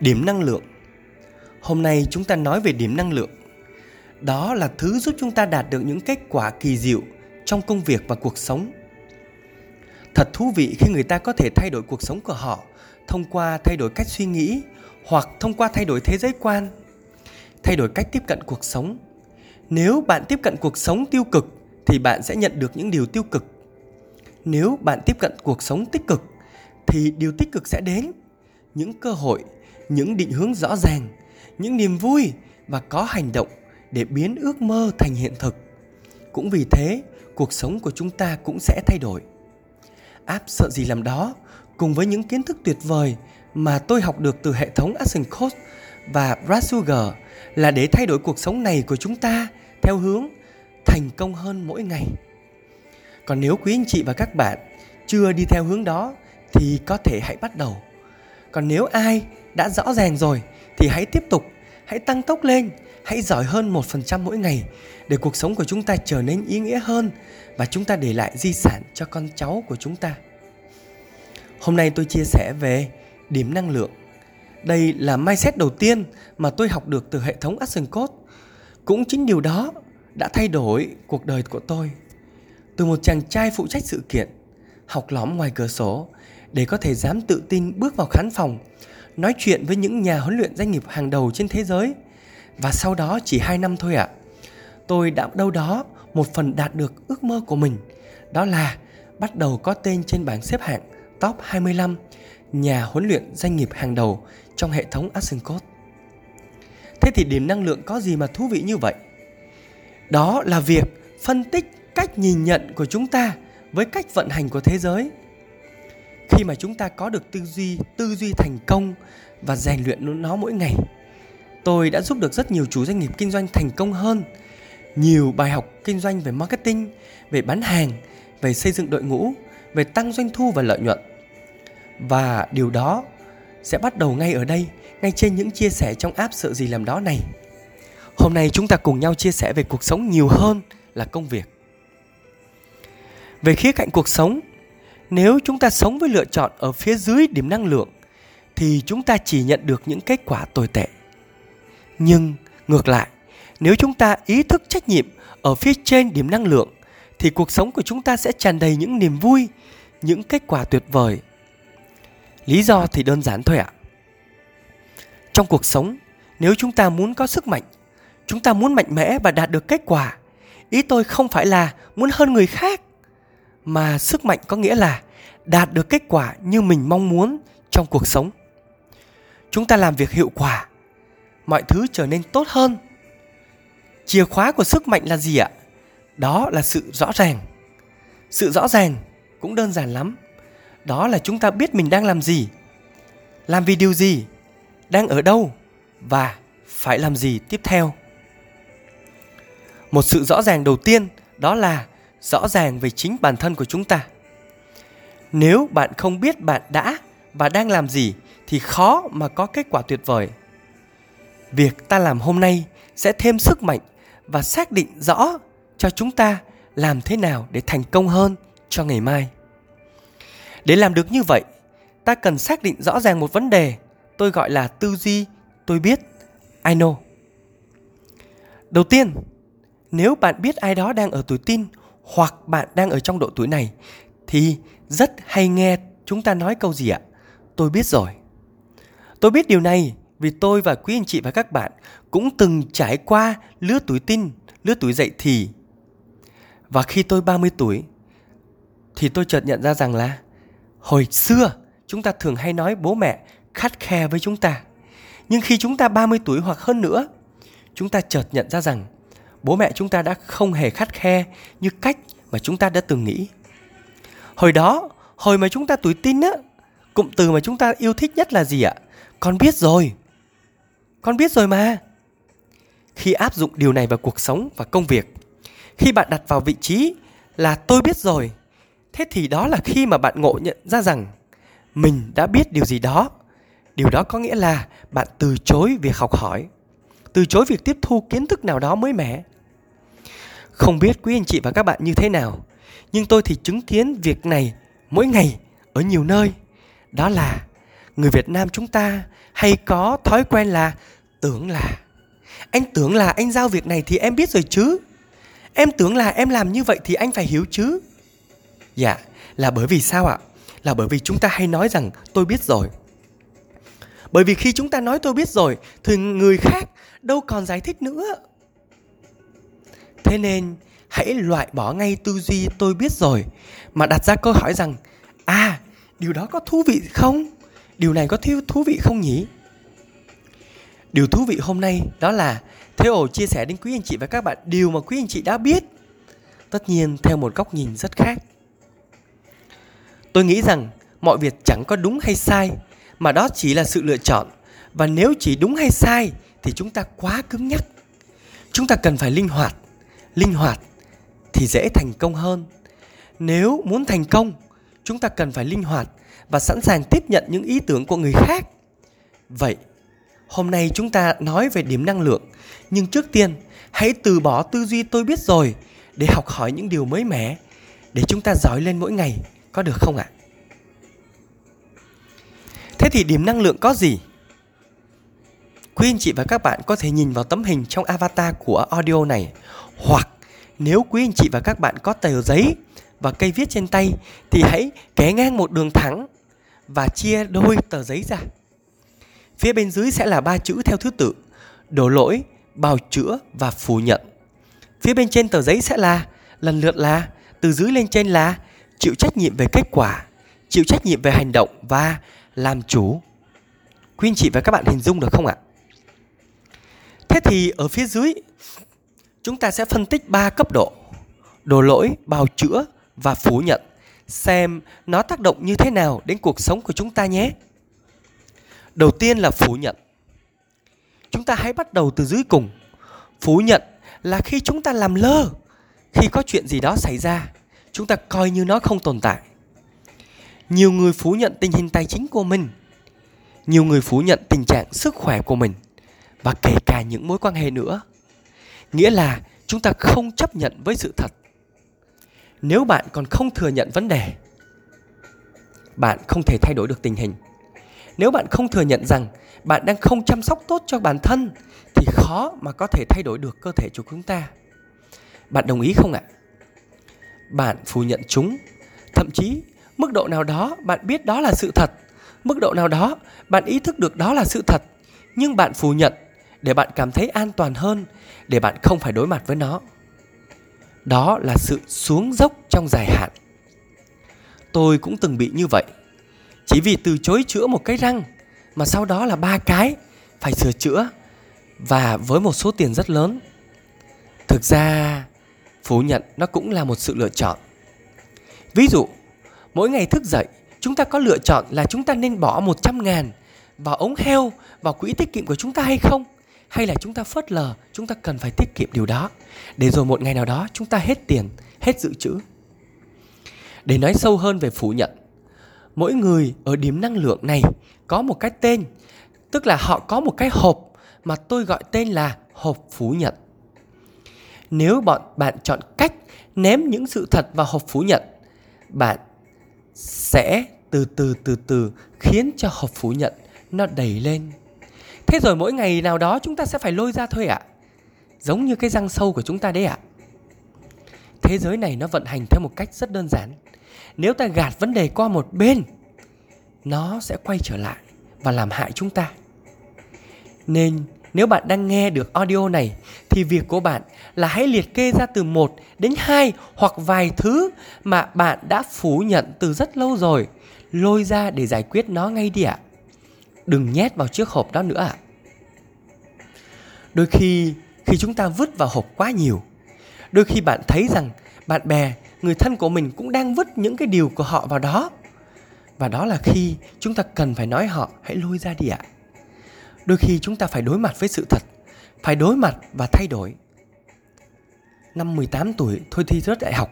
Điểm năng lượng Hôm nay chúng ta nói về điểm năng lượng. Đó là thứ giúp chúng ta đạt được những kết quả kỳ diệu trong công việc và cuộc sống. Thật thú vị khi người ta có thể thay đổi cuộc sống của họ thông qua thay đổi cách suy nghĩ hoặc thông qua thay đổi thế giới quan, thay đổi cách tiếp cận cuộc sống. Nếu bạn tiếp cận cuộc sống tiêu cực thì bạn sẽ nhận được những điều tiêu cực. Nếu bạn tiếp cận cuộc sống tích cực thì điều tích cực sẽ đến. Những cơ hội, những định hướng rõ ràng, những niềm vui và có hành động để biến ước mơ thành hiện thực. Cũng vì thế, cuộc sống của chúng ta cũng sẽ thay đổi. Áp sợ gì làm đó cùng với những kiến thức tuyệt vời mà tôi học được từ hệ thống Action Coach và Brad Sugar là để thay đổi cuộc sống này của chúng ta theo hướng thành công hơn mỗi ngày. Còn nếu quý anh chị và các bạn chưa đi theo hướng đó thì có thể hãy bắt đầu. Còn nếu ai đã rõ ràng rồi thì hãy tiếp tục, hãy tăng tốc lên, hãy giỏi hơn 1% mỗi ngày để cuộc sống của chúng ta trở nên ý nghĩa hơn và chúng ta để lại di sản cho con cháu của chúng ta. Hôm nay tôi chia sẻ về điểm năng lượng. Đây là mindset đầu tiên mà tôi học được từ hệ thống Action Code. Cũng chính điều đó đã thay đổi cuộc đời của tôi. Từ một chàng trai phụ trách sự kiện, học lõm ngoài cửa sổ để có thể dám tự tin bước vào khán phòng, nói chuyện với những nhà huấn luyện doanh nghiệp hàng đầu trên thế giới. Và sau đó chỉ 2 năm thôi ạ, à, tôi đã đâu đó một phần đạt được ước mơ của mình. Đó là bắt đầu có tên trên bảng xếp hạng top 25 nhà huấn luyện doanh nghiệp hàng đầu trong hệ thống Action Code. Thế thì điểm năng lượng có gì mà thú vị như vậy? Đó là việc phân tích cách nhìn nhận của chúng ta với cách vận hành của thế giới. Khi mà chúng ta có được tư duy, tư duy thành công và rèn luyện nó mỗi ngày, tôi đã giúp được rất nhiều chủ doanh nghiệp kinh doanh thành công hơn. Nhiều bài học kinh doanh về marketing, về bán hàng, về xây dựng đội ngũ, về tăng doanh thu và lợi nhuận. Và điều đó sẽ bắt đầu ngay ở đây, ngay trên những chia sẻ trong app sợ gì làm đó này. Hôm nay chúng ta cùng nhau chia sẻ về cuộc sống nhiều hơn là công việc. Về khía cạnh cuộc sống, nếu chúng ta sống với lựa chọn ở phía dưới điểm năng lượng thì chúng ta chỉ nhận được những kết quả tồi tệ. Nhưng ngược lại, nếu chúng ta ý thức trách nhiệm ở phía trên điểm năng lượng thì cuộc sống của chúng ta sẽ tràn đầy những niềm vui, những kết quả tuyệt vời. Lý do thì đơn giản thôi ạ. À. Trong cuộc sống, nếu chúng ta muốn có sức mạnh, chúng ta muốn mạnh mẽ và đạt được kết quả, ý tôi không phải là muốn hơn người khác, mà sức mạnh có nghĩa là đạt được kết quả như mình mong muốn trong cuộc sống. Chúng ta làm việc hiệu quả, mọi thứ trở nên tốt hơn. Chìa khóa của sức mạnh là gì ạ? đó là sự rõ ràng sự rõ ràng cũng đơn giản lắm đó là chúng ta biết mình đang làm gì làm vì điều gì đang ở đâu và phải làm gì tiếp theo một sự rõ ràng đầu tiên đó là rõ ràng về chính bản thân của chúng ta nếu bạn không biết bạn đã và đang làm gì thì khó mà có kết quả tuyệt vời việc ta làm hôm nay sẽ thêm sức mạnh và xác định rõ cho chúng ta làm thế nào để thành công hơn cho ngày mai. Để làm được như vậy, ta cần xác định rõ ràng một vấn đề, tôi gọi là tư duy tôi biết, I know. Đầu tiên, nếu bạn biết ai đó đang ở tuổi tin hoặc bạn đang ở trong độ tuổi này thì rất hay nghe chúng ta nói câu gì ạ? Tôi biết rồi. Tôi biết điều này vì tôi và quý anh chị và các bạn cũng từng trải qua lứa tuổi tin, lứa tuổi dậy thì và khi tôi 30 tuổi thì tôi chợt nhận ra rằng là hồi xưa chúng ta thường hay nói bố mẹ khắt khe với chúng ta. Nhưng khi chúng ta 30 tuổi hoặc hơn nữa, chúng ta chợt nhận ra rằng bố mẹ chúng ta đã không hề khắt khe như cách mà chúng ta đã từng nghĩ. Hồi đó, hồi mà chúng ta tuổi tin á, cụm từ mà chúng ta yêu thích nhất là gì ạ? Con biết rồi. Con biết rồi mà. Khi áp dụng điều này vào cuộc sống và công việc khi bạn đặt vào vị trí là tôi biết rồi thế thì đó là khi mà bạn ngộ nhận ra rằng mình đã biết điều gì đó điều đó có nghĩa là bạn từ chối việc học hỏi từ chối việc tiếp thu kiến thức nào đó mới mẻ không biết quý anh chị và các bạn như thế nào nhưng tôi thì chứng kiến việc này mỗi ngày ở nhiều nơi đó là người Việt Nam chúng ta hay có thói quen là tưởng là anh tưởng là anh giao việc này thì em biết rồi chứ. Em tưởng là em làm như vậy thì anh phải hiểu chứ. Dạ, là bởi vì sao ạ? Là bởi vì chúng ta hay nói rằng tôi biết rồi. Bởi vì khi chúng ta nói tôi biết rồi thì người khác đâu còn giải thích nữa. Thế nên, hãy loại bỏ ngay tư duy tôi biết rồi, mà đặt ra câu hỏi rằng à điều đó có thú vị không? Điều này có thiếu thú vị không nhỉ? Điều thú vị hôm nay đó là, Thế ổ chia sẻ đến quý anh chị và các bạn điều mà quý anh chị đã biết. Tất nhiên, theo một góc nhìn rất khác. Tôi nghĩ rằng, mọi việc chẳng có đúng hay sai, Mà đó chỉ là sự lựa chọn. Và nếu chỉ đúng hay sai, thì chúng ta quá cứng nhắc. Chúng ta cần phải linh hoạt Linh hoạt thì dễ thành công hơn. Nếu muốn thành công, chúng ta cần phải linh hoạt và sẵn sàng tiếp nhận những ý tưởng của người khác. Vậy, hôm nay chúng ta nói về điểm năng lượng, nhưng trước tiên, hãy từ bỏ tư duy tôi biết rồi để học hỏi những điều mới mẻ để chúng ta giỏi lên mỗi ngày, có được không ạ? Thế thì điểm năng lượng có gì? Quý anh chị và các bạn có thể nhìn vào tấm hình trong avatar của audio này hoặc nếu quý anh chị và các bạn có tờ giấy và cây viết trên tay thì hãy kẻ ngang một đường thẳng và chia đôi tờ giấy ra. Phía bên dưới sẽ là ba chữ theo thứ tự: đổ lỗi, bào chữa và phủ nhận. Phía bên trên tờ giấy sẽ là lần lượt là từ dưới lên trên là chịu trách nhiệm về kết quả, chịu trách nhiệm về hành động và làm chủ. Quý anh chị và các bạn hình dung được không ạ? Thế thì ở phía dưới chúng ta sẽ phân tích ba cấp độ: đổ lỗi, bào chữa và phủ nhận xem nó tác động như thế nào đến cuộc sống của chúng ta nhé. Đầu tiên là phủ nhận. Chúng ta hãy bắt đầu từ dưới cùng. Phủ nhận là khi chúng ta làm lơ, khi có chuyện gì đó xảy ra, chúng ta coi như nó không tồn tại. Nhiều người phủ nhận tình hình tài chính của mình, nhiều người phủ nhận tình trạng sức khỏe của mình và kể cả những mối quan hệ nữa. Nghĩa là chúng ta không chấp nhận với sự thật. Nếu bạn còn không thừa nhận vấn đề, bạn không thể thay đổi được tình hình. Nếu bạn không thừa nhận rằng bạn đang không chăm sóc tốt cho bản thân, thì khó mà có thể thay đổi được cơ thể của chúng ta. Bạn đồng ý không ạ? Bạn phủ nhận chúng. Thậm chí, mức độ nào đó bạn biết đó là sự thật, mức độ nào đó bạn ý thức được đó là sự thật, nhưng bạn phủ nhận để bạn cảm thấy an toàn hơn, để bạn không phải đối mặt với nó. Đó là sự xuống dốc trong dài hạn. Tôi cũng từng bị như vậy. Chỉ vì từ chối chữa một cái răng, mà sau đó là ba cái phải sửa chữa, và với một số tiền rất lớn. Thực ra, phủ nhận nó cũng là một sự lựa chọn. Ví dụ, mỗi ngày thức dậy, chúng ta có lựa chọn là chúng ta nên bỏ 100 ngàn vào ống heo, vào quỹ tiết kiệm của chúng ta hay không? Hay là chúng ta phớt lờ, chúng ta cần phải tiết kiệm điều đó? Để rồi một ngày nào đó, chúng ta hết tiền, hết dự trữ. Để nói sâu hơn về phủ nhận, mỗi người ở điểm năng lượng này có một cái tên, tức là họ có một cái hộp mà tôi gọi tên là hộp phủ nhận. Nếu bọn bạn chọn cách ném những sự thật vào hộp phủ nhận, bạn sẽ từ từ từ từ khiến cho hộp phủ nhận nó đầy lên. Thế rồi mỗi ngày nào đó chúng ta sẽ phải lôi ra thôi ạ. À? Giống như cái răng sâu của chúng ta đấy ạ. À? Thế giới này nó vận hành theo một cách rất đơn giản. Nếu ta gạt vấn đề qua một bên, nó sẽ quay trở lại và làm hại chúng ta. Nên nếu bạn đang nghe được audio này thì việc của bạn là hãy liệt kê ra từ 1 đến 2 hoặc vài thứ mà bạn đã phủ nhận từ rất lâu rồi, lôi ra để giải quyết nó ngay đi ạ. À đừng nhét vào chiếc hộp đó nữa ạ. À. Đôi khi khi chúng ta vứt vào hộp quá nhiều, đôi khi bạn thấy rằng bạn bè, người thân của mình cũng đang vứt những cái điều của họ vào đó. Và đó là khi chúng ta cần phải nói họ hãy lôi ra đi ạ. À. Đôi khi chúng ta phải đối mặt với sự thật, phải đối mặt và thay đổi. Năm 18 tuổi thôi thi rớt đại học.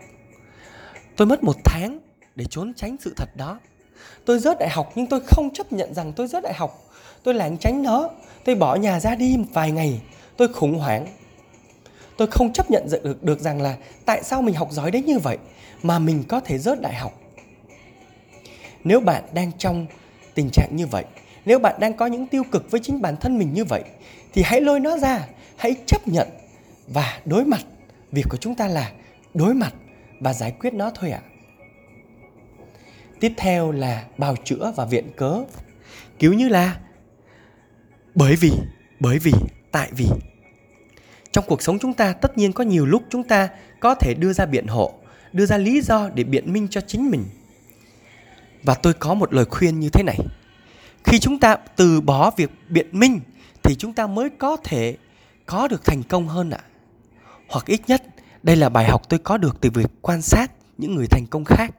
Tôi mất một tháng để trốn tránh sự thật đó tôi rớt đại học nhưng tôi không chấp nhận rằng tôi rớt đại học. Tôi lảng tránh nó. Tôi bỏ nhà ra đi một vài ngày. Tôi khủng hoảng. Tôi không chấp nhận được, được rằng là tại sao mình học giỏi đến như vậy mà mình có thể rớt đại học. Nếu bạn đang trong tình trạng như vậy nếu bạn đang có những tiêu cực với chính bản thân mình như vậy thì hãy lôi nó ra. Hãy chấp nhận và đối mặt. Việc của chúng ta là đối mặt và giải quyết nó thôi ạ. à tiếp theo là bào chữa và viện cớ. Kiểu như là, bởi vì bởi vì, tại vì. Trong cuộc sống chúng ta, tất nhiên có nhiều lúc chúng ta có thể đưa ra biện hộ, đưa ra lý do để biện minh cho chính mình. Và tôi có một lời khuyên như thế này. Khi chúng ta từ bỏ việc biện minh, thì chúng ta mới có thể có được thành công hơn ạ. Hoặc ít nhất, đây là bài học tôi có được từ việc quan sát những người thành công khác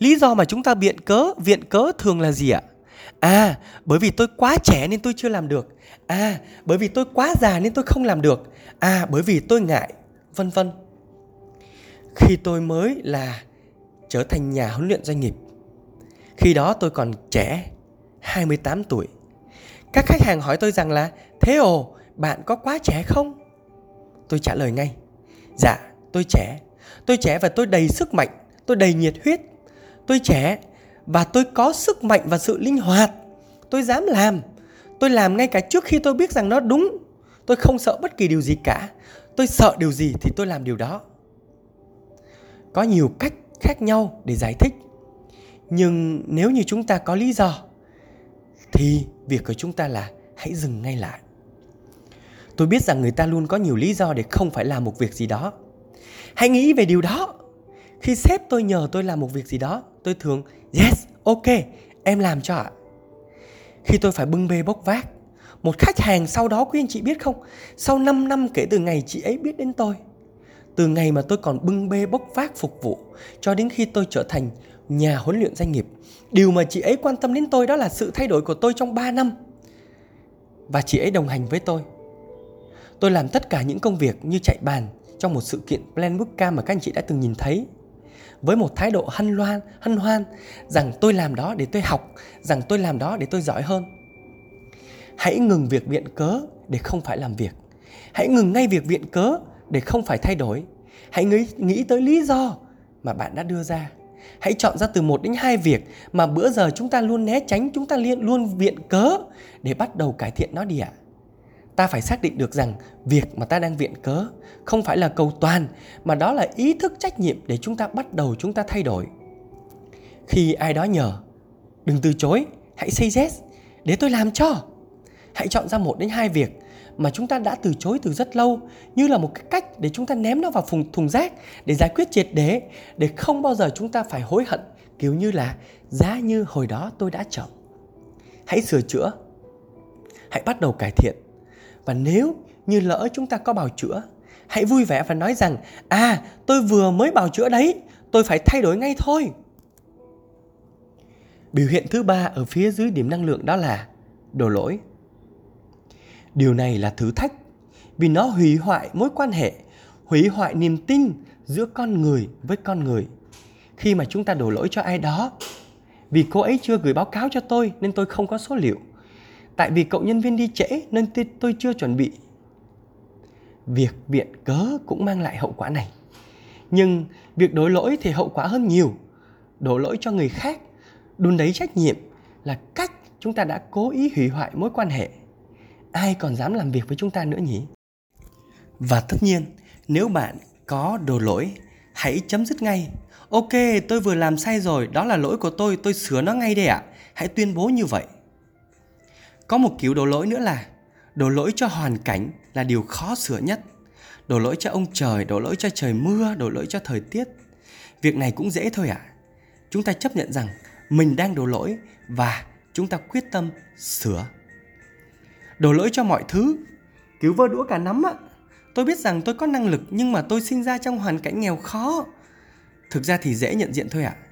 lý do mà chúng ta biện cớ, viện cớ thường là gì ạ? À bởi vì tôi quá trẻ nên tôi chưa làm được. À bởi vì tôi quá già nên tôi không làm được. À bởi vì tôi ngại, vân vân. Khi tôi mới là trở thành nhà huấn luyện doanh nghiệp, khi đó tôi còn trẻ 28 tuổi. Các khách hàng hỏi tôi rằng là, thế ồ bạn có quá trẻ không? Tôi trả lời ngay dạ tôi trẻ. Tôi trẻ và tôi đầy sức mạnh, tôi đầy nhiệt huyết tôi trẻ và tôi có sức mạnh và sự linh hoạt. Tôi dám làm. Tôi làm ngay cả trước khi tôi biết rằng nó đúng. Tôi không sợ bất kỳ điều gì cả. Tôi sợ điều gì thì tôi làm điều đó. Có nhiều cách khác nhau để giải thích. Nhưng nếu như chúng ta có lý do, thì việc của chúng ta là hãy dừng ngay lại. Tôi biết rằng người ta luôn có nhiều lý do để không phải làm một việc gì đó. Hãy nghĩ về điều đó. Khi sếp tôi nhờ tôi làm một việc gì đó tôi thường, yes, ok, em làm cho ạ. Khi tôi phải bưng bê bốc vác, một khách hàng sau đó quý anh chị biết không? Sau 5 năm kể từ ngày chị ấy biết đến tôi, từ ngày mà tôi còn bưng bê bốc vác phục vụ cho đến khi tôi trở thành nhà huấn luyện doanh nghiệp, điều mà chị ấy quan tâm đến tôi đó là sự thay đổi của tôi trong 3 năm. Và chị ấy đồng hành với tôi. Tôi làm tất cả những công việc như chạy bàn trong một sự kiện Plan cam mà các anh chị đã từng nhìn thấy với một thái độ hân loan, hân hoan rằng tôi làm đó để tôi học, rằng tôi làm đó để tôi giỏi hơn. Hãy ngừng việc viện cớ để không phải làm việc. Hãy ngừng ngay việc viện cớ để không phải thay đổi. Hãy nghĩ, nghĩ tới lý do mà bạn đã đưa ra. Hãy chọn ra từ một đến hai việc mà bữa giờ chúng ta luôn né tránh, chúng ta liên luôn viện cớ để bắt đầu cải thiện nó đi ạ. À ta phải xác định được rằng việc mà ta đang viện cớ không phải là cầu toàn mà đó là ý thức trách nhiệm để chúng ta bắt đầu chúng ta thay đổi. Khi ai đó nhờ đừng từ chối hãy say yes để tôi làm cho. Hãy chọn ra một đến hai việc mà chúng ta đã từ chối từ rất lâu như là một cái cách để chúng ta ném nó vào thùng, thùng rác để giải quyết triệt để để không bao giờ chúng ta phải hối hận kiểu như là giá như hồi đó tôi đã chậm hãy sửa chữa. Hãy bắt đầu cải thiện và nếu như lỡ chúng ta có bào chữa, hãy vui vẻ và nói rằng À tôi vừa mới bào chữa đấy, tôi phải thay đổi ngay thôi. Biểu hiện thứ ba ở phía dưới điểm năng lượng đó là đổ lỗi. Điều này là thử thách vì nó hủy hoại mối quan hệ, hủy hoại niềm tin giữa con người với con người. Khi mà chúng ta đổ lỗi cho ai đó, vì cô ấy chưa gửi báo cáo cho tôi nên tôi không có số liệu Tại vì cậu nhân viên đi trễ nên tôi chưa chuẩn bị. Việc viện cớ cũng mang lại hậu quả này. Nhưng việc đổ lỗi thì hậu quả hơn nhiều. Đổ lỗi cho người khác, đun đấy trách nhiệm là cách chúng ta đã cố ý hủy hoại mối quan hệ. Ai còn dám làm việc với chúng ta nữa nhỉ? Và tất nhiên, nếu bạn có đổ lỗi, hãy chấm dứt ngay. Ok, tôi vừa làm sai rồi, đó là lỗi của tôi, tôi sửa nó ngay đây ạ. À. Hãy tuyên bố như vậy. Có một kiểu đổ lỗi nữa là đổ lỗi cho hoàn cảnh là điều khó sửa nhất. Đổ lỗi cho ông trời, đổ lỗi cho trời mưa, đổ lỗi cho thời tiết. Việc này cũng dễ thôi ạ. À. Chúng ta chấp nhận rằng mình đang đổ lỗi và chúng ta quyết tâm sửa. Đổ lỗi cho mọi thứ, cứu vơ đũa cả nắm ạ. Tôi biết rằng tôi có năng lực nhưng mà tôi sinh ra trong hoàn cảnh nghèo khó. Thực ra thì dễ nhận diện thôi ạ. À.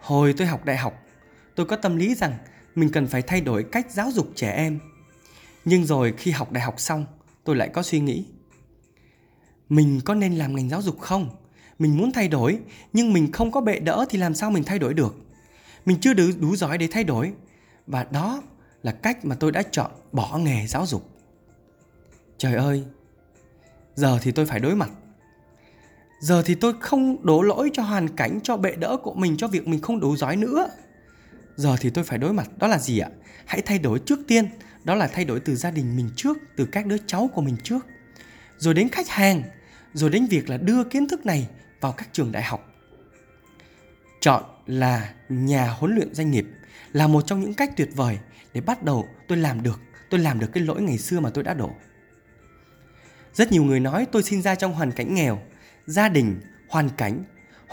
Hồi tôi học đại học, tôi có tâm lý rằng mình cần phải thay đổi cách giáo dục trẻ em. Nhưng rồi khi học đại học xong tôi lại có suy nghĩ. Mình có nên làm ngành giáo dục không? Mình muốn thay đổi nhưng mình không có bệ đỡ thì làm sao mình thay đổi được? Mình chưa đủ, đủ giỏi để thay đổi. Và đó là cách mà tôi đã chọn bỏ nghề giáo dục. Trời ơi giờ thì tôi phải đối mặt. Giờ thì tôi không đổ lỗi cho hoàn cảnh cho bệ đỡ của mình cho việc mình không đủ giỏi nữa giờ thì tôi phải đối mặt, đó là gì ạ? Hãy thay đổi trước tiên, đó là thay đổi từ gia đình mình trước, từ các đứa cháu của mình trước. Rồi đến khách hàng, rồi đến việc là đưa kiến thức này vào các trường đại học. Chọn là nhà huấn luyện doanh nghiệp là một trong những cách tuyệt vời để bắt đầu tôi làm được, tôi làm được cái lỗi ngày xưa mà tôi đã đổ. Rất nhiều người nói tôi sinh ra trong hoàn cảnh nghèo, gia đình, hoàn cảnh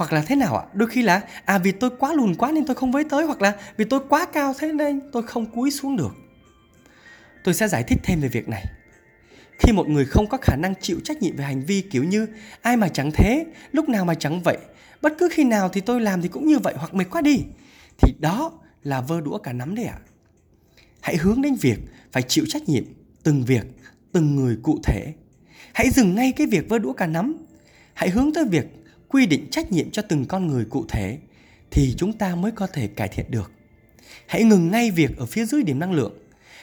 hoặc là thế nào ạ? Đôi khi là à vì tôi quá lùn quá nên tôi không với tới, hoặc là vì tôi quá cao thế nên tôi không cúi xuống được. Tôi sẽ giải thích thêm về việc này. Khi một người không có khả năng chịu trách nhiệm về hành vi kiểu như, ai mà chẳng thế, lúc nào mà chẳng vậy, bất cứ khi nào thì tôi làm thì cũng như vậy hoặc mệt quá đi, thì đó là vơ đũa cả nắm đấy ạ. Hãy hướng đến việc phải chịu trách nhiệm từng việc, từng người cụ thể. Hãy dừng ngay cái việc vơ đũa cả nắm. Hãy hướng tới việc quy định trách nhiệm cho từng con người cụ thể thì chúng ta mới có thể cải thiện được. Hãy ngừng ngay việc ở phía dưới điểm năng lượng.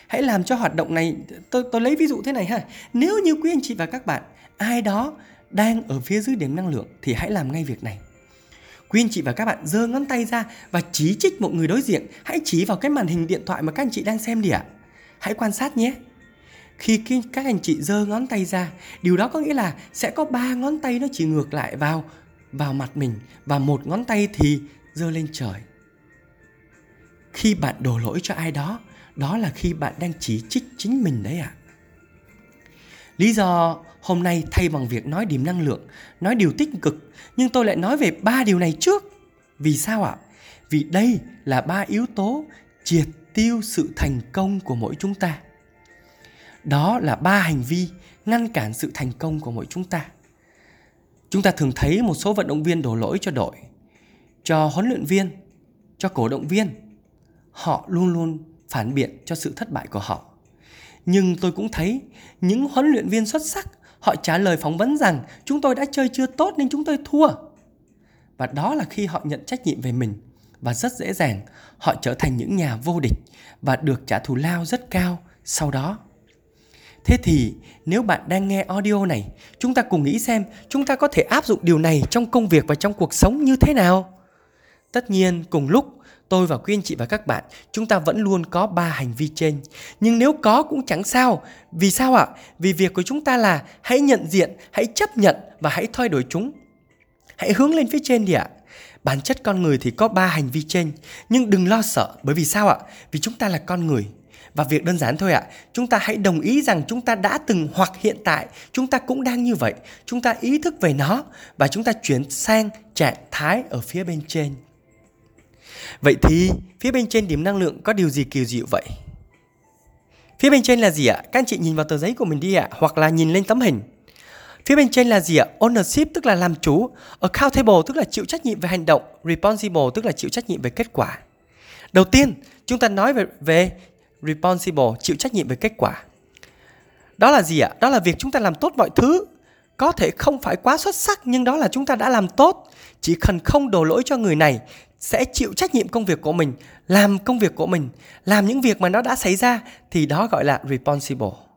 Hãy làm cho hoạt động này, tôi tôi lấy ví dụ thế này ha. Nếu như quý anh chị và các bạn, ai đó đang ở phía dưới điểm năng lượng thì hãy làm ngay việc này. Quý anh chị và các bạn giơ ngón tay ra và chỉ trích một người đối diện. Hãy chỉ vào cái màn hình điện thoại mà các anh chị đang xem đi ạ. Hãy quan sát nhé. Khi các anh chị giơ ngón tay ra, điều đó có nghĩa là sẽ có ba ngón tay nó chỉ ngược lại vào vào mặt mình và một ngón tay thì giơ lên trời khi bạn đổ lỗi cho ai đó đó là khi bạn đang chỉ trích chính mình đấy ạ à. lý do hôm nay thay bằng việc nói điểm năng lượng, nói điều tích cực, nhưng tôi lại nói về ba điều này trước vì sao ạ à? vì đây là ba yếu tố triệt tiêu sự thành công của mỗi chúng ta đó là ba hành vi ngăn cản sự thành công của mỗi chúng ta chúng ta thường thấy một số vận động viên đổ lỗi cho đội, cho huấn luyện viên, cho cổ động viên. Họ luôn luôn phản biện cho sự thất bại của họ. Nhưng tôi cũng thấy những huấn luyện viên xuất sắc, họ trả lời phỏng vấn rằng chúng tôi đã chơi chưa tốt nên chúng tôi thua. Và đó là khi họ nhận trách nhiệm về mình. Và rất dễ dàng, họ trở thành những nhà vô địch và được trả thù lao rất cao sau đó. Thế thì nếu bạn đang nghe audio này, chúng ta cùng nghĩ xem chúng ta có thể áp dụng điều này trong công việc và trong cuộc sống như thế nào? Tất nhiên, cùng lúc tôi và quý anh chị và các bạn, chúng ta vẫn luôn có ba hành vi trên. Nhưng nếu có cũng chẳng sao. Vì sao ạ? Vì việc của chúng ta là hãy nhận diện, hãy chấp nhận và hãy thay đổi chúng. Hãy hướng lên phía trên đi ạ. Bản chất con người thì có ba hành vi trên, nhưng đừng lo sợ bởi vì sao ạ? Vì chúng ta là con người và việc đơn giản thôi ạ, à, chúng ta hãy đồng ý rằng chúng ta đã từng hoặc hiện tại chúng ta cũng đang như vậy. Chúng ta ý thức về nó và chúng ta chuyển sang trạng thái ở phía bên trên. Vậy thì phía bên trên điểm năng lượng có điều gì kỳ diệu vậy? Phía bên trên là gì ạ? Các anh chị nhìn vào tờ giấy của mình đi ạ, hoặc là nhìn lên tấm hình. Phía bên trên là gì ạ? Ownership tức là làm chủ, accountable tức là chịu trách nhiệm về hành động, responsible tức là chịu trách nhiệm về kết quả. Đầu tiên, chúng ta nói về về responsible, chịu trách nhiệm về kết quả. Đó là gì ạ? Đó là việc chúng ta làm tốt mọi thứ. Có thể không phải quá xuất sắc nhưng đó là chúng ta đã làm tốt. Chỉ cần không đổ lỗi cho người này sẽ chịu trách nhiệm công việc của mình, làm công việc của mình, làm những việc mà nó đã xảy ra thì đó gọi là responsible.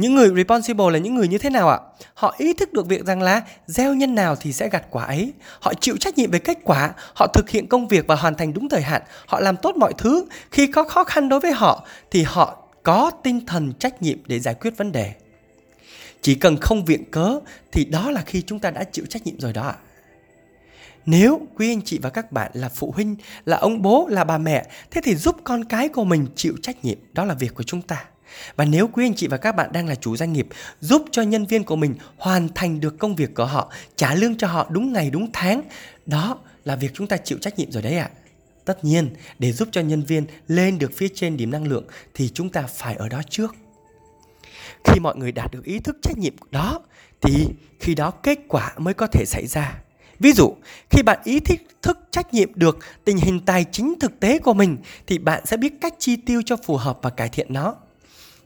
Những người responsible là những người như thế nào ạ? Họ ý thức được việc rằng là gieo nhân nào thì sẽ gặt quả ấy. Họ chịu trách nhiệm về kết quả, họ thực hiện công việc và hoàn thành đúng thời hạn, họ làm tốt mọi thứ. Khi có khó khăn đối với họ thì họ có tinh thần trách nhiệm để giải quyết vấn đề. Chỉ cần không viện cớ thì đó là khi chúng ta đã chịu trách nhiệm rồi đó ạ. Nếu quý anh chị và các bạn là phụ huynh, là ông bố, là bà mẹ, thế thì giúp con cái của mình chịu trách nhiệm, đó là việc của chúng ta. Và nếu quý anh chị và các bạn đang là chủ doanh nghiệp, giúp cho nhân viên của mình hoàn thành được công việc của họ, trả lương cho họ đúng ngày đúng tháng, đó là việc chúng ta chịu trách nhiệm rồi đấy ạ. À. Tất nhiên, để giúp cho nhân viên lên được phía trên điểm năng lượng thì chúng ta phải ở đó trước. Khi mọi người đạt được ý thức trách nhiệm đó thì khi đó kết quả mới có thể xảy ra. Ví dụ, khi bạn ý thức trách nhiệm được tình hình tài chính thực tế của mình thì bạn sẽ biết cách chi tiêu cho phù hợp và cải thiện nó.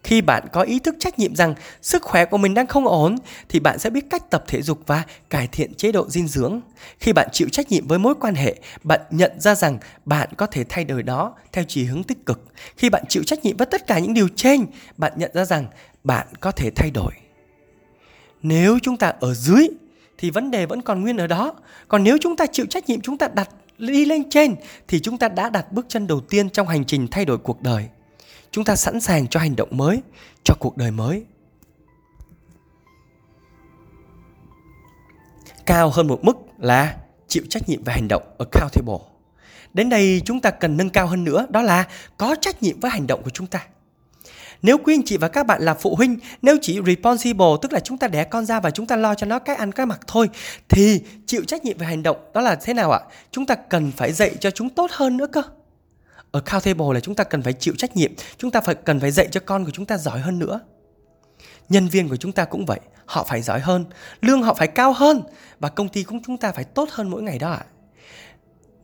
Khi bạn có ý thức trách nhiệm rằng sức khỏe của mình đang không ổn thì bạn sẽ biết cách tập thể dục và cải thiện chế độ dinh dưỡng. Khi bạn chịu trách nhiệm với mối quan hệ, bạn nhận ra rằng bạn có thể thay đổi đó theo chiều hướng tích cực. Khi bạn chịu trách nhiệm với tất cả những điều trên, bạn nhận ra rằng bạn có thể thay đổi. Nếu chúng ta ở dưới thì vấn đề vẫn còn nguyên ở đó. Còn nếu chúng ta chịu trách nhiệm, chúng ta đặt đi lên trên thì chúng ta đã đặt bước chân đầu tiên trong hành trình thay đổi cuộc đời. Chúng ta sẵn sàng cho hành động mới, cho cuộc đời mới. Cao hơn một mức là chịu trách nhiệm về hành động accountable. Đến đây chúng ta cần nâng cao hơn nữa đó là có trách nhiệm với hành động của chúng ta. Nếu quý anh chị và các bạn là phụ huynh, nếu chỉ responsible tức là chúng ta đẻ con ra và chúng ta lo cho nó cái ăn cái mặc thôi thì chịu trách nhiệm về hành động đó là thế nào ạ? Chúng ta cần phải dạy cho chúng tốt hơn nữa cơ. Accountable là chúng ta cần phải chịu trách nhiệm, chúng ta phải cần phải dạy cho con của chúng ta giỏi hơn nữa. Nhân viên của chúng ta cũng vậy, họ phải giỏi hơn, lương họ phải cao hơn và công ty cũng chúng ta phải tốt hơn mỗi ngày đó ạ.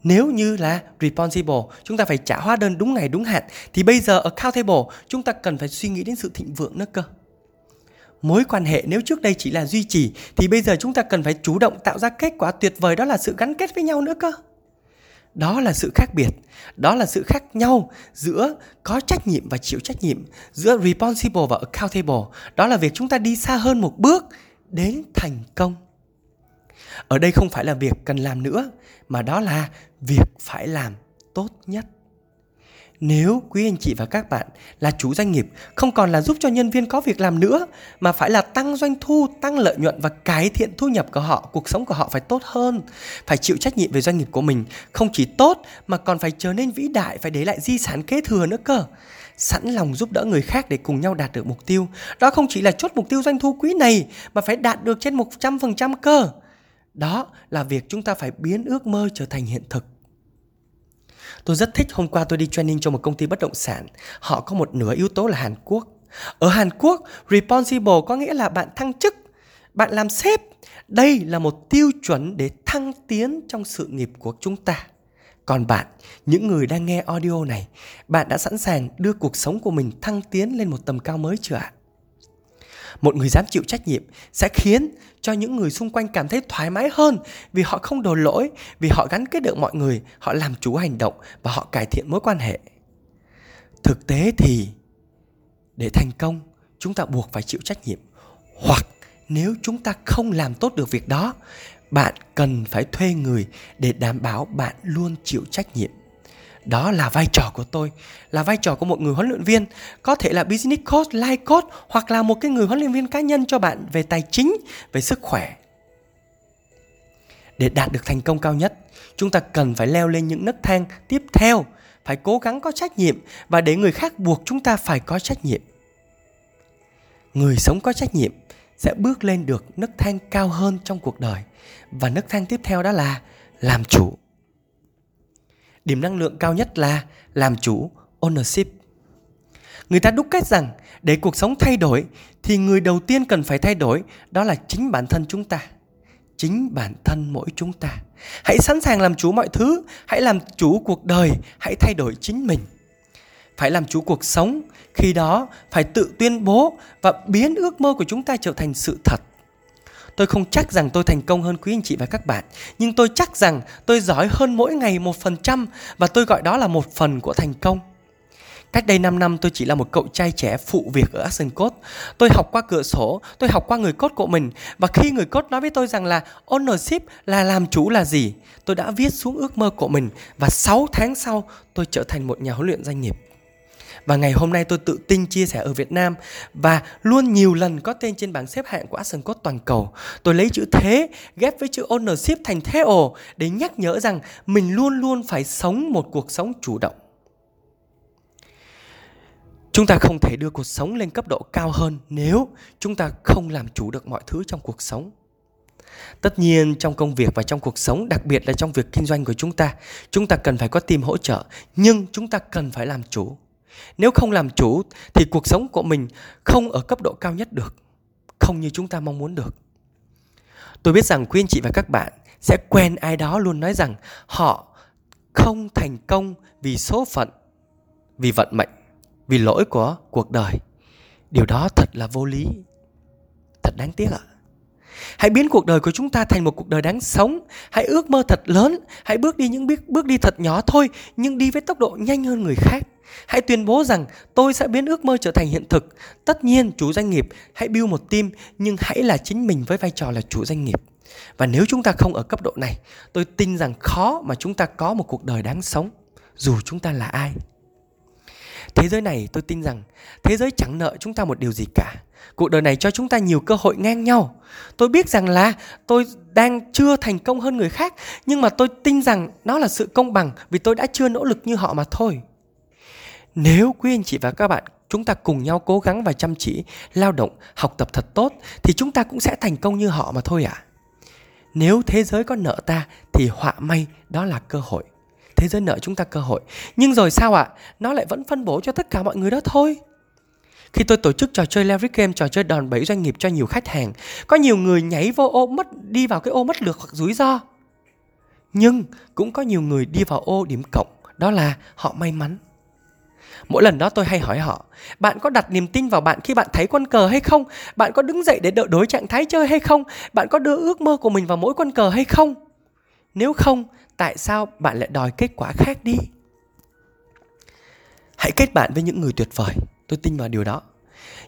Nếu như là responsible, chúng ta phải trả hóa đơn đúng ngày đúng hạn thì bây giờ accountable, chúng ta cần phải suy nghĩ đến sự thịnh vượng nữa cơ. Mối quan hệ nếu trước đây chỉ là duy trì thì bây giờ chúng ta cần phải chủ động tạo ra kết quả tuyệt vời đó là sự gắn kết với nhau nữa cơ. Đó là sự khác biệt, đó là sự khác nhau giữa có trách nhiệm và chịu trách nhiệm, giữa responsible và accountable. Đó là việc chúng ta đi xa hơn một bước đến thành công. Ở đây không phải là việc cần làm nữa mà đó là việc phải làm tốt nhất nếu quý anh chị và các bạn là chủ doanh nghiệp không còn là giúp cho nhân viên có việc làm nữa mà phải là tăng doanh thu, tăng lợi nhuận và cải thiện thu nhập của họ, cuộc sống của họ phải tốt hơn, phải chịu trách nhiệm về doanh nghiệp của mình, không chỉ tốt mà còn phải trở nên vĩ đại, phải để lại di sản kế thừa nữa cơ. Sẵn lòng giúp đỡ người khác để cùng nhau đạt được mục tiêu. Đó không chỉ là chốt mục tiêu doanh thu quý này mà phải đạt được trên 100% cơ. Đó là việc chúng ta phải biến ước mơ trở thành hiện thực. Tôi rất thích hôm qua tôi đi training cho một công ty bất động sản. Họ có một nửa yếu tố là Hàn Quốc. Ở Hàn Quốc, responsible có nghĩa là bạn thăng chức, bạn làm sếp. Đây là một tiêu chuẩn để thăng tiến trong sự nghiệp của chúng ta. Còn bạn, những người đang nghe audio này, bạn đã sẵn sàng đưa cuộc sống của mình thăng tiến lên một tầm cao mới chưa ạ? Một người dám chịu trách nhiệm sẽ khiến cho những người xung quanh cảm thấy thoải mái hơn vì họ không đổ lỗi, vì họ gắn kết được mọi người, họ làm chủ hành động và họ cải thiện mối quan hệ. Thực tế thì, để thành công, chúng ta buộc phải chịu trách nhiệm. Hoặc nếu chúng ta không làm tốt được việc đó, bạn cần phải thuê người để đảm bảo bạn luôn chịu trách nhiệm đó là vai trò của tôi, là vai trò của một người huấn luyện viên. Có thể là business coach, life coach, hoặc là một cái người huấn luyện viên cá nhân cho bạn về tài chính, về sức khỏe. Để đạt được thành công cao nhất, chúng ta cần phải leo lên những nấc thang tiếp theo, phải cố gắng có trách nhiệm, và để người khác buộc chúng ta phải có trách nhiệm. Người sống có trách nhiệm sẽ bước lên được nấc thang cao hơn trong cuộc đời. Và nấc thang tiếp theo đó là làm chủ. Điểm năng lượng cao nhất là làm chủ, ownership. Người ta đúc kết rằng để cuộc sống thay đổi thì người đầu tiên cần phải thay đổi đó là chính bản thân chúng ta. Chính bản thân mỗi chúng ta. Hãy sẵn sàng làm chủ mọi thứ, hãy làm chủ cuộc đời, hãy thay đổi chính mình. Phải làm chủ cuộc sống, khi đó phải tự tuyên bố và biến ước mơ của chúng ta trở thành sự thật. Tôi không chắc rằng tôi thành công hơn quý anh chị và các bạn, nhưng tôi chắc rằng tôi giỏi hơn mỗi ngày một phần trăm và tôi gọi đó là một phần của thành công. Cách đây 5 năm tôi chỉ là một cậu trai trẻ phụ việc ở Action Code. Tôi học qua cửa sổ, tôi học qua người cốt của mình và khi người cốt nói với tôi rằng là ownership là làm chủ là gì, tôi đã viết xuống ước mơ của mình và 6 tháng sau tôi trở thành một nhà huấn luyện doanh nghiệp. Và ngày hôm nay tôi tự tin chia sẻ ở Việt Nam và luôn nhiều lần có tên trên bảng xếp hạng của Action Code toàn cầu. Tôi lấy chữ thế ghép với chữ ownership thành thế ồ để nhắc nhở rằng mình luôn luôn phải sống một cuộc sống chủ động. Chúng ta không thể đưa cuộc sống lên cấp độ cao hơn nếu chúng ta không làm chủ được mọi thứ trong cuộc sống. Tất nhiên trong công việc và trong cuộc sống, đặc biệt là trong việc kinh doanh của chúng ta, chúng ta cần phải có team hỗ trợ, nhưng chúng ta cần phải làm chủ. Nếu không làm chủ thì cuộc sống của mình không ở cấp độ cao nhất được, không như chúng ta mong muốn được. Tôi biết rằng quý anh chị và các bạn sẽ quen ai đó luôn nói rằng họ không thành công vì số phận, vì vận mệnh, vì lỗi của cuộc đời. Điều đó thật là vô lý. Thật đáng tiếc ạ. Hãy biến cuộc đời của chúng ta thành một cuộc đời đáng sống. Hãy ước mơ thật lớn. Hãy bước đi những bước, bước đi thật nhỏ thôi, nhưng đi với tốc độ nhanh hơn người khác. Hãy tuyên bố rằng tôi sẽ biến ước mơ trở thành hiện thực. Tất nhiên, chủ doanh nghiệp, hãy build một team, nhưng hãy là chính mình với vai trò là chủ doanh nghiệp. Và nếu chúng ta không ở cấp độ này, tôi tin rằng khó mà chúng ta có một cuộc đời đáng sống, dù chúng ta là ai. Thế giới này tôi tin rằng thế giới chẳng nợ chúng ta một điều gì cả. Cuộc đời này cho chúng ta nhiều cơ hội ngang nhau. Tôi biết rằng là tôi đang chưa thành công hơn người khác, nhưng mà tôi tin rằng nó là sự công bằng vì tôi đã chưa nỗ lực như họ mà thôi. Nếu quý anh chị và các bạn chúng ta cùng nhau cố gắng và chăm chỉ, lao động, học tập thật tốt thì chúng ta cũng sẽ thành công như họ mà thôi ạ. À. Nếu thế giới có nợ ta thì họa may đó là cơ hội. Thế giới nợ chúng ta cơ hội. Nhưng rồi sao ạ? À? Nó lại vẫn phân bổ cho tất cả mọi người đó thôi. Khi tôi tổ chức trò chơi leverage game, trò chơi đòn bẩy doanh nghiệp cho nhiều khách hàng, có nhiều người nhảy vô ô mất đi vào cái ô mất lượt hoặc rủi ro. Nhưng cũng có nhiều người đi vào ô điểm cộng, đó là họ may mắn. Mỗi lần đó tôi hay hỏi họ, bạn có đặt niềm tin vào bạn khi bạn thấy quân cờ hay không? Bạn có đứng dậy để đợi đối trạng thái chơi hay không? Bạn có đưa ước mơ của mình vào mỗi quân cờ hay không? Nếu không, tại sao bạn lại đòi kết quả khác đi? Hãy kết bạn với những người tuyệt vời, tôi tin vào điều đó.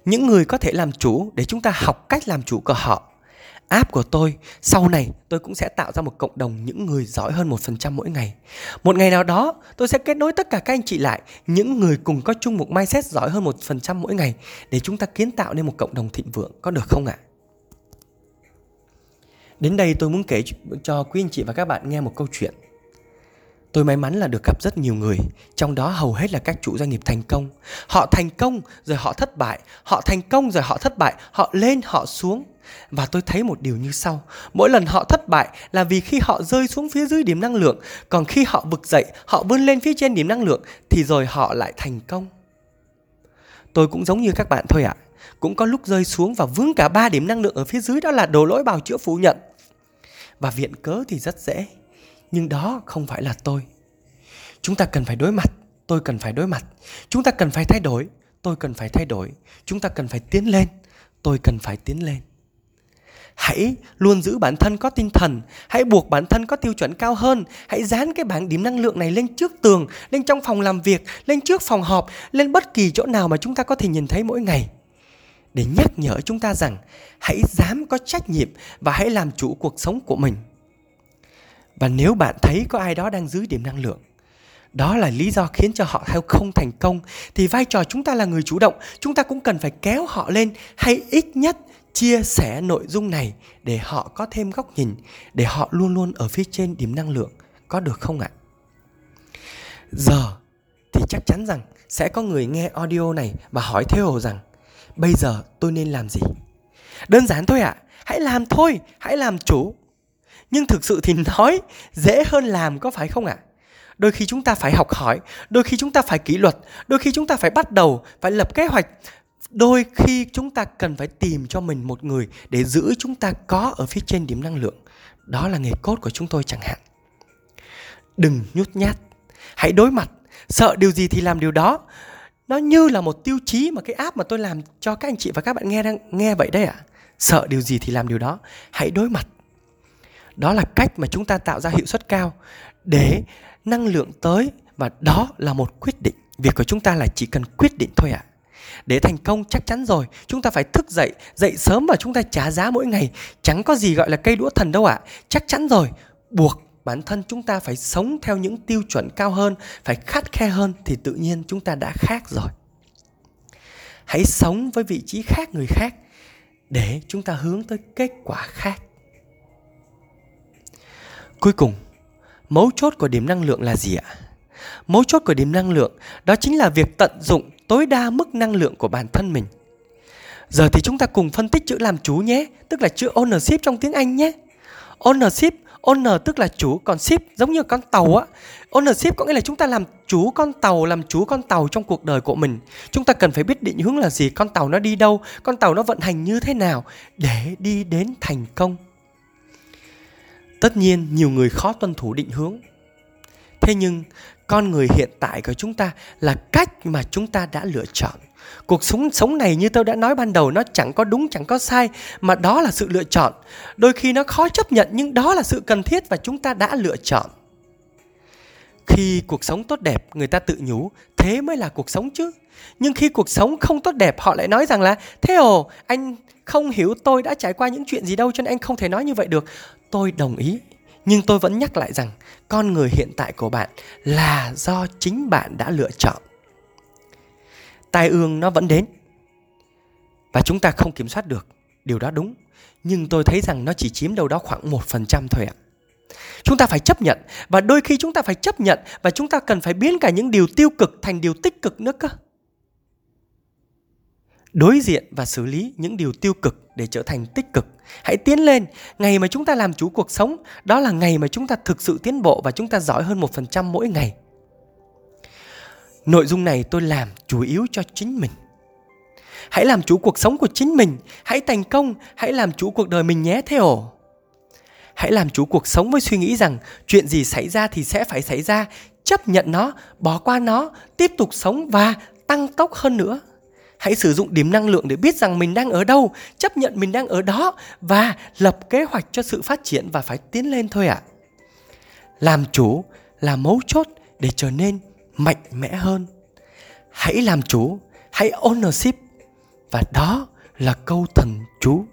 Những người có thể làm chủ để chúng ta học cách làm chủ của họ app của tôi sau này tôi cũng sẽ tạo ra một cộng đồng những người giỏi hơn 1% mỗi ngày. Một ngày nào đó tôi sẽ kết nối tất cả các anh chị lại những người cùng có chung một mindset giỏi hơn 1% mỗi ngày để chúng ta kiến tạo nên một cộng đồng thịnh vượng có được không ạ? Đến đây tôi muốn kể cho quý anh chị và các bạn nghe một câu chuyện. Tôi may mắn là được gặp rất nhiều người, trong đó hầu hết là các chủ doanh nghiệp thành công. Họ thành công rồi họ thất bại, họ thành công rồi họ thất bại, họ lên họ xuống. Và tôi thấy một điều như sau, mỗi lần họ thất bại là vì khi họ rơi xuống phía dưới điểm năng lượng, còn khi họ vực dậy, họ vươn lên phía trên điểm năng lượng thì rồi họ lại thành công. Tôi cũng giống như các bạn thôi ạ. À. Cũng có lúc rơi xuống và vướng cả ba điểm năng lượng ở phía dưới đó là đồ lỗi bào chữa phủ nhận. Và viện cớ thì rất dễ nhưng đó không phải là tôi. Chúng ta cần phải đối mặt, tôi cần phải đối mặt. Chúng ta cần phải thay đổi, tôi cần phải thay đổi. Chúng ta cần phải tiến lên, tôi cần phải tiến lên. Hãy luôn giữ bản thân có tinh thần, hãy buộc bản thân có tiêu chuẩn cao hơn. Hãy dán cái bảng điểm năng lượng này lên trước tường, lên trong phòng làm việc, lên trước phòng họp, lên bất kỳ chỗ nào mà chúng ta có thể nhìn thấy mỗi ngày. Để nhắc nhở chúng ta rằng, hãy dám có trách nhiệm và hãy làm chủ cuộc sống của mình và nếu bạn thấy có ai đó đang giữ điểm năng lượng, đó là lý do khiến cho họ theo không thành công, thì vai trò chúng ta là người chủ động. Chúng ta cũng cần phải kéo họ lên hay ít nhất chia sẻ nội dung này để họ có thêm góc nhìn, để họ luôn luôn ở phía trên điểm năng lượng. Có được không ạ? Giờ thì chắc chắn rằng sẽ có người nghe audio này và hỏi theo rằng, bây giờ tôi nên làm gì? Đơn giản thôi ạ à. hãy làm thôi, hãy làm chủ nhưng thực sự thì nói dễ hơn làm có phải không ạ? À? Đôi khi chúng ta phải học hỏi, đôi khi chúng ta phải kỷ luật, đôi khi chúng ta phải bắt đầu, phải lập kế hoạch. Đôi khi chúng ta cần phải tìm cho mình một người để giữ chúng ta có ở phía trên điểm năng lượng. Đó là nghề cốt của chúng tôi chẳng hạn. Đừng nhút nhát, hãy đối mặt, sợ điều gì thì làm điều đó. Nó như là một tiêu chí mà cái app mà tôi làm cho các anh chị và các bạn nghe đang nghe vậy đấy ạ. À? Sợ điều gì thì làm điều đó, hãy đối mặt đó là cách mà chúng ta tạo ra hiệu suất cao để năng lượng tới và đó là một quyết định việc của chúng ta là chỉ cần quyết định thôi ạ à. để thành công chắc chắn rồi, chúng ta phải thức dậy dậy sớm và chúng ta trả giá mỗi ngày chẳng có gì gọi là cây đũa thần đâu ạ à. chắc chắn rồi, buộc bản thân chúng ta phải sống theo những tiêu chuẩn cao hơn, phải khắt khe hơn thì tự nhiên chúng ta đã khác rồi hãy sống với vị trí khác người khác để chúng ta hướng tới kết quả khác Cuối cùng, mấu chốt của điểm năng lượng là gì ạ? Mấu chốt của điểm năng lượng đó chính là việc tận dụng tối đa mức năng lượng của bản thân mình. Giờ thì chúng ta cùng phân tích chữ làm chủ nhé, tức là chữ ownership trong tiếng Anh nhé. Ownership, owner tức là chủ, còn ship giống như con tàu á. Ownership có nghĩa là chúng ta làm chủ con tàu, làm chủ con tàu trong cuộc đời của mình. Chúng ta cần phải biết định hướng là gì, con tàu nó đi đâu, con tàu nó vận hành như thế nào để đi đến thành công. Tất nhiên, nhiều người khó tuân thủ định hướng. Thế nhưng, con người hiện tại của chúng ta là cách mà chúng ta đã lựa chọn. Cuộc sống sống này như tôi đã nói ban đầu, nó chẳng có đúng, chẳng có sai, mà đó là sự lựa chọn. Đôi khi nó khó chấp nhận, nhưng đó là sự cần thiết và chúng ta đã lựa chọn. Khi cuộc sống tốt đẹp, người ta tự nhủ, thế mới là cuộc sống chứ. Nhưng khi cuộc sống không tốt đẹp, họ lại nói rằng là, thế ồ, anh không hiểu tôi đã trải qua những chuyện gì đâu, cho nên anh không thể nói như vậy được tôi đồng ý, nhưng tôi vẫn nhắc lại rằng con người hiện tại của bạn là do chính bạn đã lựa chọn. Tai ương nó vẫn đến, và chúng ta không kiểm soát được, điều đó đúng, nhưng tôi thấy rằng nó chỉ chiếm đâu đó khoảng một phần trăm thôi ạ. Chúng ta phải chấp nhận, và đôi khi chúng ta phải chấp nhận, và chúng ta cần phải biến cả những điều tiêu cực thành điều tích cực nữa cơ. Đối diện và xử lý những điều tiêu cực để trở thành tích cực. Hãy tiến lên. Ngày mà chúng ta làm chủ cuộc sống, đó là ngày mà chúng ta thực sự tiến bộ và chúng ta giỏi hơn một phần trăm mỗi ngày. Nội dung này tôi làm chủ yếu cho chính mình. Hãy làm chủ cuộc sống của chính mình. Hãy thành công. Hãy làm chủ cuộc đời mình nhé Theo hãy làm chủ cuộc sống với suy nghĩ rằng chuyện gì xảy ra thì sẽ phải xảy ra. Chấp nhận nó, bỏ qua nó, tiếp tục sống và tăng tốc hơn nữa hãy sử dụng điểm năng lượng để biết rằng mình đang ở đâu, chấp nhận mình đang ở đó và lập kế hoạch cho sự phát triển và phải tiến lên thôi ạ à. làm chủ là mấu chốt để trở nên mạnh mẽ hơn hãy làm chủ, hãy ownership và đó là câu thần chú